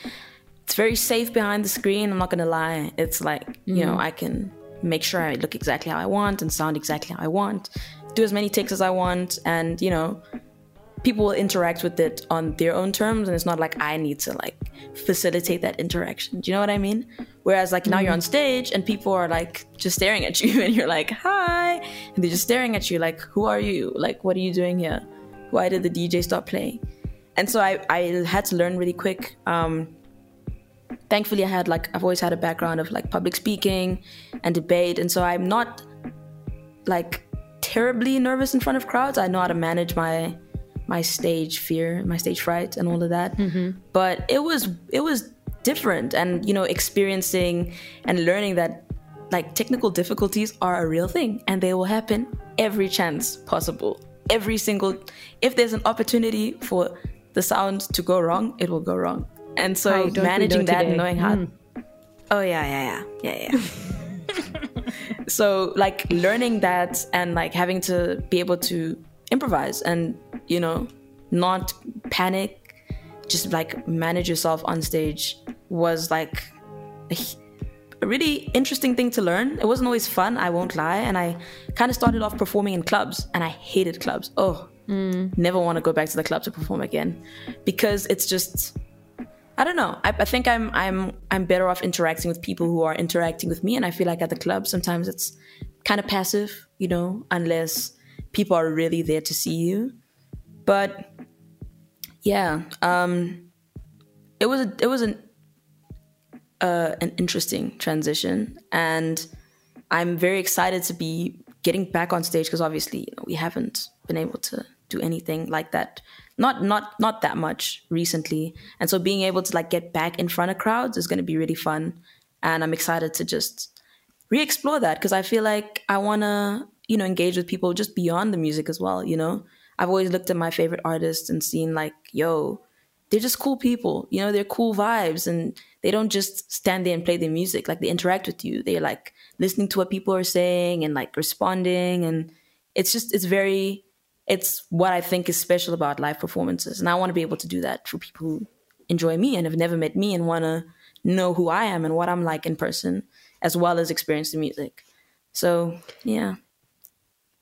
it's very safe behind the screen. I'm not gonna lie. It's like mm. you know mm. I can make sure I look exactly how I want and sound exactly how I want, do as many takes as I want, and you know people will interact with it on their own terms and it's not like i need to like facilitate that interaction. Do you know what i mean? Whereas like now you're on mm-hmm. stage and people are like just staring at *laughs* you and you're like hi. And they're just staring at you like who are you? Like what are you doing here? Why did the dj stop playing? And so i i had to learn really quick. Um thankfully i had like i've always had a background of like public speaking and debate and so i'm not like terribly nervous in front of crowds. I know how to manage my my stage fear, my stage fright, and all of that. Mm-hmm. But it was it was different, and you know, experiencing and learning that like technical difficulties are a real thing, and they will happen every chance possible. Every single, if there's an opportunity for the sound to go wrong, it will go wrong. And so managing that, and knowing how. Mm. Oh yeah, yeah, yeah, yeah, yeah. *laughs* so like learning that and like having to be able to improvise and you know not panic just like manage yourself on stage was like a, a really interesting thing to learn it wasn't always fun i won't lie and i kind of started off performing in clubs and i hated clubs oh mm. never want to go back to the club to perform again because it's just I don't know. I, I, think I'm I'm I'm better off interacting with people who are interacting with me, and I feel like at the club sometimes it's kind of passive, you know, unless people are really there to see you. But yeah, um, it was a, it was an uh, an interesting transition, and I'm very excited to be getting back on stage because obviously you know, we haven't been able to do anything like that not not not that much recently and so being able to like get back in front of crowds is going to be really fun and i'm excited to just re-explore that because i feel like i want to you know, engage with people just beyond the music as well, you know? I've always looked at my favorite artists and seen like, yo, they're just cool people, you know, they're cool vibes and they don't just stand there and play their music. Like they interact with you. They're like listening to what people are saying and like responding. And it's just, it's very, it's what I think is special about live performances. And I want to be able to do that for people who enjoy me and have never met me and want to know who I am and what I'm like in person, as well as experience the music. So, yeah.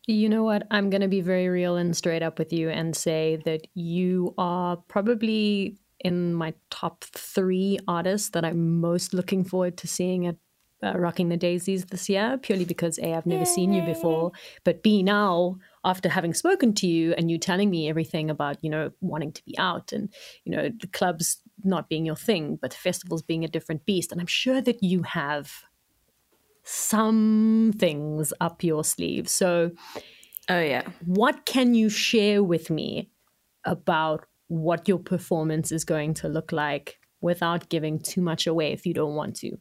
You know what? I'm going to be very real and straight up with you and say that you are probably in my top three artists that I'm most looking forward to seeing at uh, Rocking the Daisies this year, purely because A, I've never Yay. seen you before, but B, now, after having spoken to you and you telling me everything about, you know, wanting to be out and, you know, the clubs not being your thing, but festivals being a different beast. And I'm sure that you have some things up your sleeve. So, Oh yeah. what can you share with me about what your performance is going to look like without giving too much away if you don't want to?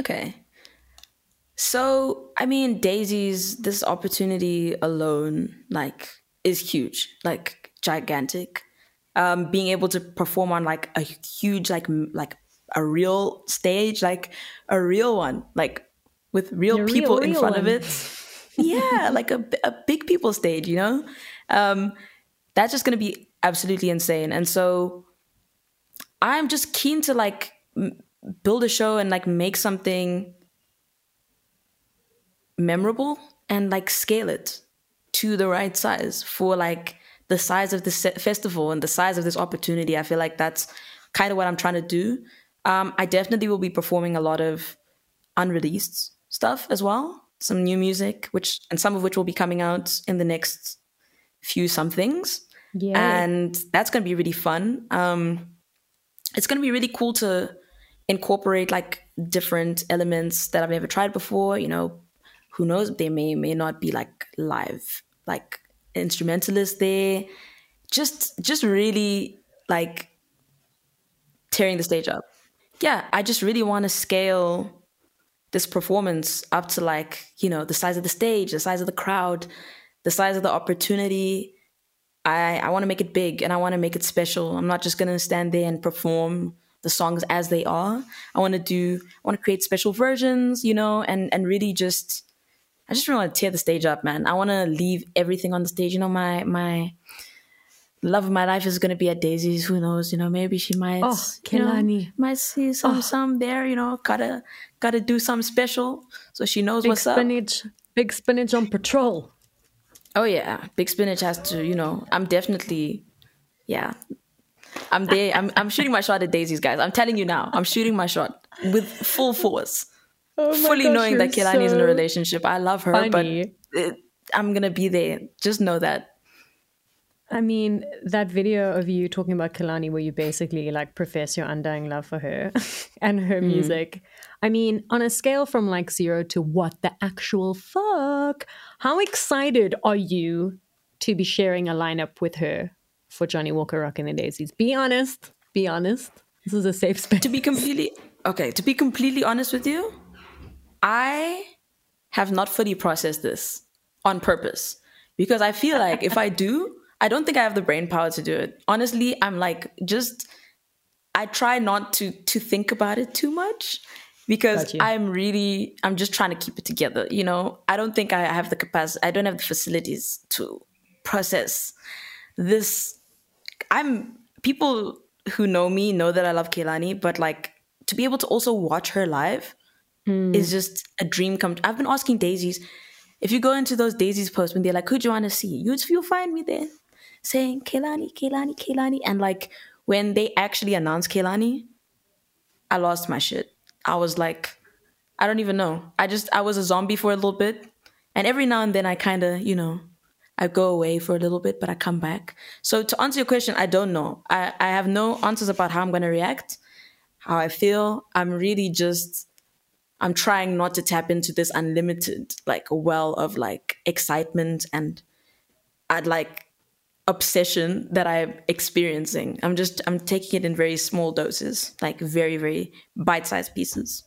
Okay. So, I mean, Daisies this opportunity alone, like, is huge, like gigantic. Um, being able to perform on like a huge, like, m- like a real stage, like a real one, like with real A real, people in real front of it. yeah, *laughs* like a, a big people stage, you know? Um, that's just going to be absolutely insane. And so I'm just keen to like m- build a show and like make something memorable and like scale it to the right size for like the size of this festival and the size of this opportunity. I feel like that's kind of what I'm trying to do. Um, I definitely will be performing a lot of unreleased stuff as well, some new music, which and some of which will be coming out in the next few somethings Yeah. and that's going to be really fun. Um, it's going to be really cool to incorporate like different elements that I've never tried before. You know, who knows? They may may not be like live, like instrumentalists there. Just just really like tearing the stage up. Yeah, I just really want to scale this performance up to like you know the size of the stage, the size of the crowd, the size of the opportunity. I, I want to make it big and I want to make it special. I'm not just going to stand there and perform the songs as they are. I want to do, I want to create special versions, you know, and, and really just, I just really want to tear the stage up, man. I want to leave everything on the stage. You know, my, my love of my life is going to be at Daisies. Who knows? You know, maybe she might, Oh, you know, might see some, oh. some there, you know, gotta, gotta do something special so she knows big what's up. spinach, big spinach on patrol. Oh yeah, big spinach has to. You know, I'm definitely, yeah, I'm there. I'm I'm shooting my shot at Daisies guys. I'm telling you now, I'm shooting my shot with full force, oh fully gosh, knowing that Kehlani is in a relationship. I love her, funny. but it, I'm gonna be there. Just know that. I mean, that video of you talking about Kehlani, where you basically like profess your undying love for her *laughs* and her Hmm. music. I mean, on a scale from like zero to what the actual fuck, how excited are you to be sharing a lineup with her for Johnnie Walker Rocking the Daisies? Be honest. Be honest. This is a safe space. To be completely okay, to be completely honest with you, I have not fully processed this on purpose because I feel like if I do, I don't think I have the brain power to do it. Honestly, I'm like just I try not to to think about it too much because I'm really I'm just trying to keep it together, you know. I don't think I have the capacity I don't have the facilities to process this I'm people who know me know that I love Kehlani, but like to be able to also watch her live hmm. is just a dream come. I've been asking Daisies if you go into those Daisies posts when they're like, "Who do you want to see?" You you'll find me there saying Kehlani, Kehlani, Kehlani, and like when they actually announced Kehlani, I lost my shit. I was like, I don't even know. I just I was a zombie for a little bit, and every now and then I kind of you know I go away for a little bit, but I come back. So to answer your question, I don't know. I, I have no answers about how I'm going to react, how I feel. I'm really just, I'm trying not to tap into this unlimited like well of like excitement and I'd like obsession that I'm experiencing. I'm just, I'm taking it in very small doses, like very, very bite-sized pieces.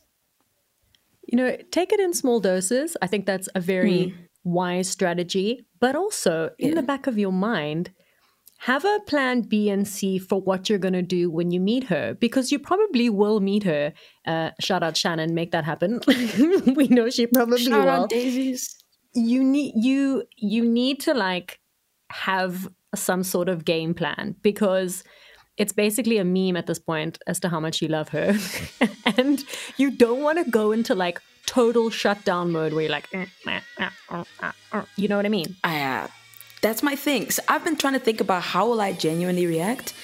You know, take it in small doses. I think that's a very wise strategy. But also, in the back of your mind, have a plan B and C for what you're going to do when you meet her, because you probably will meet her. Uh, shout out Shannon, make that happen. *laughs* we know she probably Shout will. out Daisies. you need you you need to like have some sort of game plan because it's basically a meme at this point as to how much you love her *laughs* and you don't want to go into like total shutdown mode where you're like "Eh, eh, eh, eh, eh, eh." you know what i mean I, uh, that's my thing. So I've been trying to think about how will I genuinely react.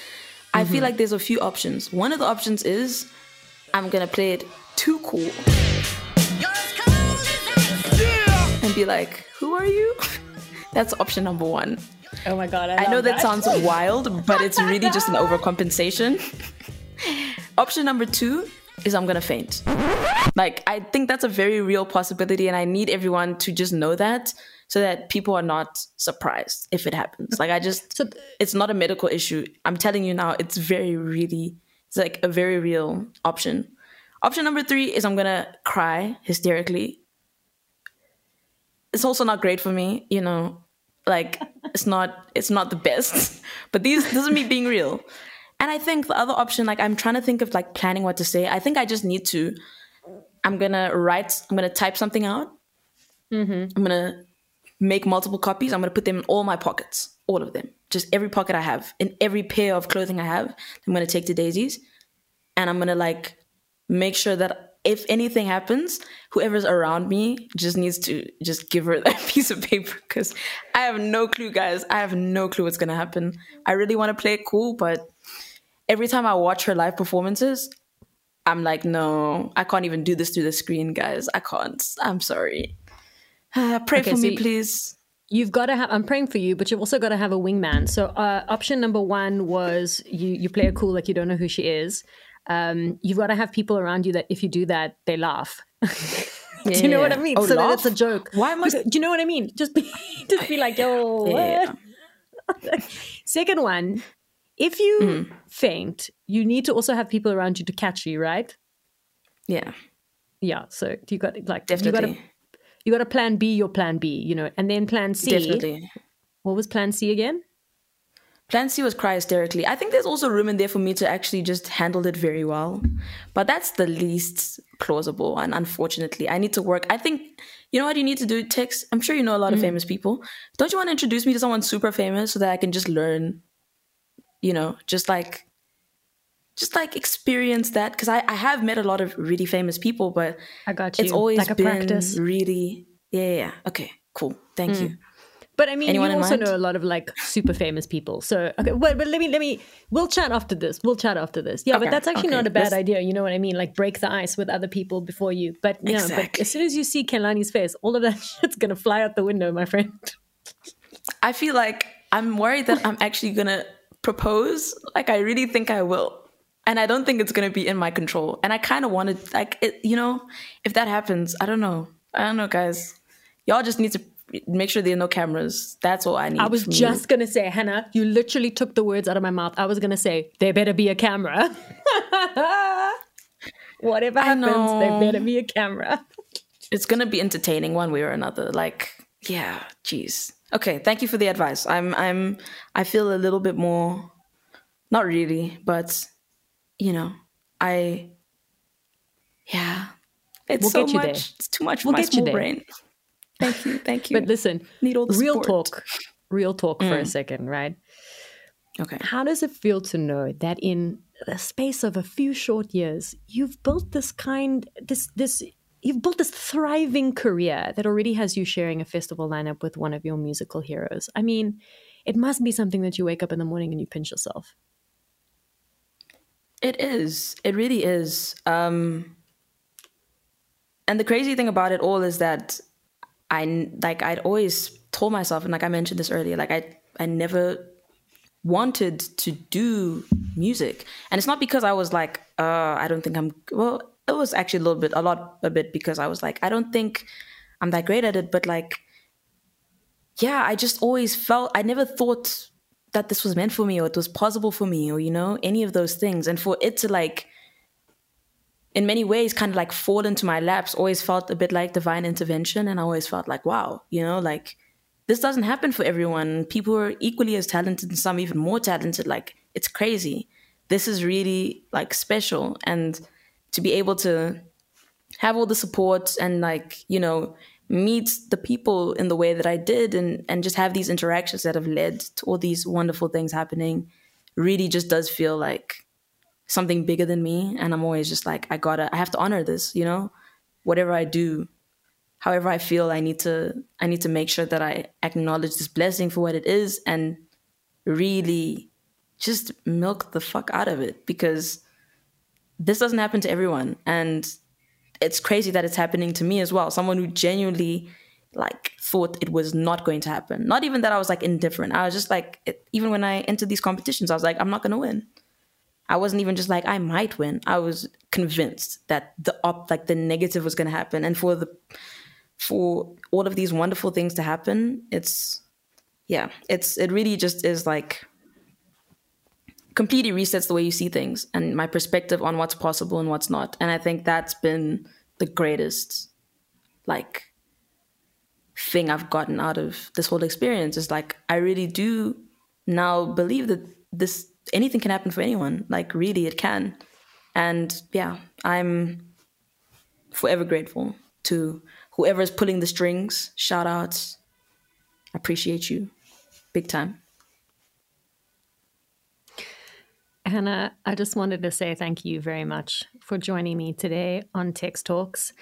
I feel like there's a few options. One of the options is I'm gonna play it too cool and be like, "Who are you?" *laughs* That's option number one. Oh my god I know that sounds wild, but it's really just an overcompensation. *laughs* Option number two, is I'm gonna faint. Like I think that's a very real possibility, and I need everyone to just know that so that people are not surprised if it happens. Like I just, *laughs* So- it's not a medical issue. I'm telling you now, it's very really, it's like a very real option. Option number three is I'm gonna cry hysterically. It's also not great for me, you know. Like it's not, it's not the best. *laughs* But these, this is me being real. And I think the other option, like I'm trying to think of like planning what to say. I think I just need to. I'm gonna write. I'm gonna type something out. mm-hmm. I'm gonna make multiple copies. I'm gonna put them in all my pockets, all of them, just every pocket I have, in every pair of clothing I have. I'm gonna take to Daisies, and I'm gonna like make sure that if anything happens, whoever's around me just needs to just give her *laughs* that piece of paper because I have no clue, guys. I have no clue what's gonna happen. I really want to play it cool, but every time I watch her live performances, I'm like, no, I can't even do this through the screen, guys. I can't. I'm sorry. Uh, *sighs* pray Okay, for so me, please. You've got to have. I'm praying for you, but you've also got to have a wingman. So, uh, option number one was you you play her cool like you don't know who she is. Um, you've got to have people around you that if you do that, they laugh. *laughs* do you know what I mean? Oh, so that laugh? it's a joke. Why am I- Just- do you know what I mean? Just be, *laughs* just be like, yo. Yeah. what? *laughs* Second one, if you Mm-hmm. faint, you need to also have people around you to catch you, right? Yeah, Yeah. So you got like you got definitely. you got a plan B your plan B, you know, and then plan C. Definitely. What was plan C again? Plan C was cry hysterically. I think there's also room in there for me to actually just handle it very well. But that's the least plausible. And unfortunately, I need to work. I think, you know what you need to do, Tex? I'm sure you know a lot of mm. famous people. Don't you want to introduce me to someone super famous so that I can just learn, you know, just like, just like experience that? Because I, I have met a lot of really famous people, but I got you. it's always like a been practice. really, yeah, yeah, yeah. Okay, cool. Thank mm. you. But I mean, Anyone you also know a lot of like super famous people. So okay, well, but let me let me. We'll chat after this. We'll chat after this. Yeah, but that's actually okay. not a bad Let's- idea. You know what I mean? Like break the ice with other people before you. But you know, but as soon as you see Kehlani's face, all of that *laughs* shit's gonna fly out the window, my friend. I feel like I'm worried that I'm actually gonna propose. Like I really think I will. And I don't think it's gonna be in my control. And I kinda wanted like it, you know, if that happens, I don't know. I don't know, guys. Y'all just need to make sure there are no cameras. That's all I need. I was from you. just gonna say, Hannah, you literally took the words out of my mouth. I was gonna say, there better be a camera. *laughs* Whatever I happens, there better be a camera. it's gonna be entertaining one way or another. Like, yeah, jeez. Okay, thank you for the advice. I'm I'm I feel a little bit more not really, but you know, I yeah. It's We'll so much. there. It's too much for We'll my small brain. Thank you, thank you. But listen, Need all the real support. Mm. talk, real talk for a second, right? okay. How does it feel to know that in the space of a few short years, you've built this kind, this, this, you've built this thriving career that already has you sharing a festival lineup with one of your musical heroes? I mean, it must be something that you wake up in the morning and you pinch yourself. It is. It really is. Um, and the crazy thing about it all is that I like I'd always told myself, and like I mentioned this earlier, like I I never wanted to do music, and it's not because I was like, uh, I don't think I'm. Well, it was actually a little bit, a lot, a bit because I was like, I don't think I'm that great at it, but like, yeah, I just always felt I never thought that this was meant for me or it was possible for me or you know any of those things and for it to like in many ways kind of like fall into my laps. Always felt a bit like divine intervention and i always felt like wow you know like this doesn't happen for everyone. People are equally as talented and some even more talented. Like it's crazy. This is really like special. And to be able to have all the support and like you know meet the people in the way that I did and and just have these interactions that have led to all these wonderful things happening really just does feel like something bigger than me and I'm always just like I got to I have to honor this you know? Whatever I do however I feel I need to I need to make sure that I acknowledge this blessing for what it is and really just milk the fuck out of it because this doesn't happen to everyone and it's crazy that it's happening to me as well. Someone who genuinely like thought it was not going to happen. Not even that i was like indifferent. I was just like it, even when i entered these competitions i was like i'm not going to win I wasn't even just like I might win. I was convinced that the op like the negative was going to happen and for the for all of these wonderful things to happen, it's yeah, it's it really just is like completely resets the way you see things and my perspective on what's possible and what's not. And I think that's been the greatest like thing I've gotten out of this whole experience is like I really do now believe that this anything can happen for anyone. Like really it can. And yeah, I'm forever grateful to whoever's pulling the strings. Shout outs. Appreciate you. Big time. Hannah, I just wanted to say thank you very much for joining me today on Tex Talks.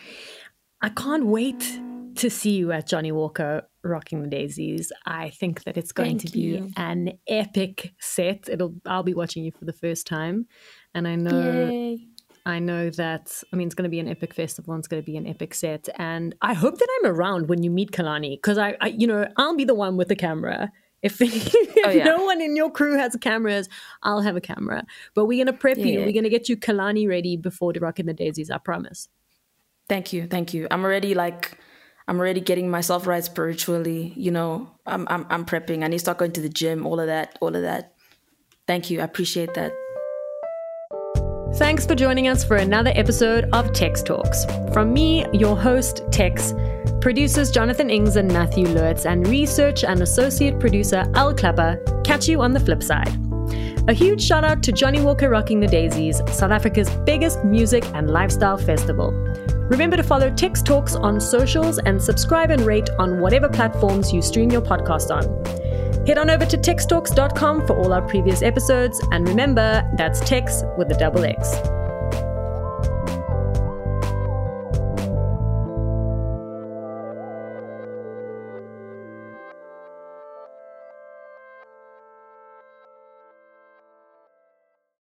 I can't wait to see you at Johnnie Walker Rocking the Daisies. I think that it's going Thank to be you. an epic set. It'll I'll be watching you for the first time. And I know Yay. I know that I mean it's going to be an epic festival and it's going to be an epic set and I hope that I'm around when you meet Kehlani because I, I you know I'll be the one with the camera if, *laughs* oh, if Oh, yeah. no one in your crew has cameras I'll have a camera but we're going to prep you Yeah. we're going to get you Kehlani ready before the Rockin' the Daisies I promise Thank you, thank you. I'm already like, I'm already getting myself right spiritually. You know, I'm I'm I'm prepping. I need to start going to the gym. All of that, all of that. Thank you. I appreciate that. Thanks for joining us for another episode of Tex Talks. From me, your host, Tex, producers Jonathan Ings and Matthew Lurtz, and research and associate producer Al Clapper. Catch you on the flip side. A huge shout out to Johnnie Walker Rocking the Daisies, South Africa's biggest music and lifestyle festival. Remember to follow Tex Talks on socials and subscribe and rate on whatever platforms you stream your podcast on. Head on over to textalks.com for all our previous episodes, and remember, that's Tex with a double X.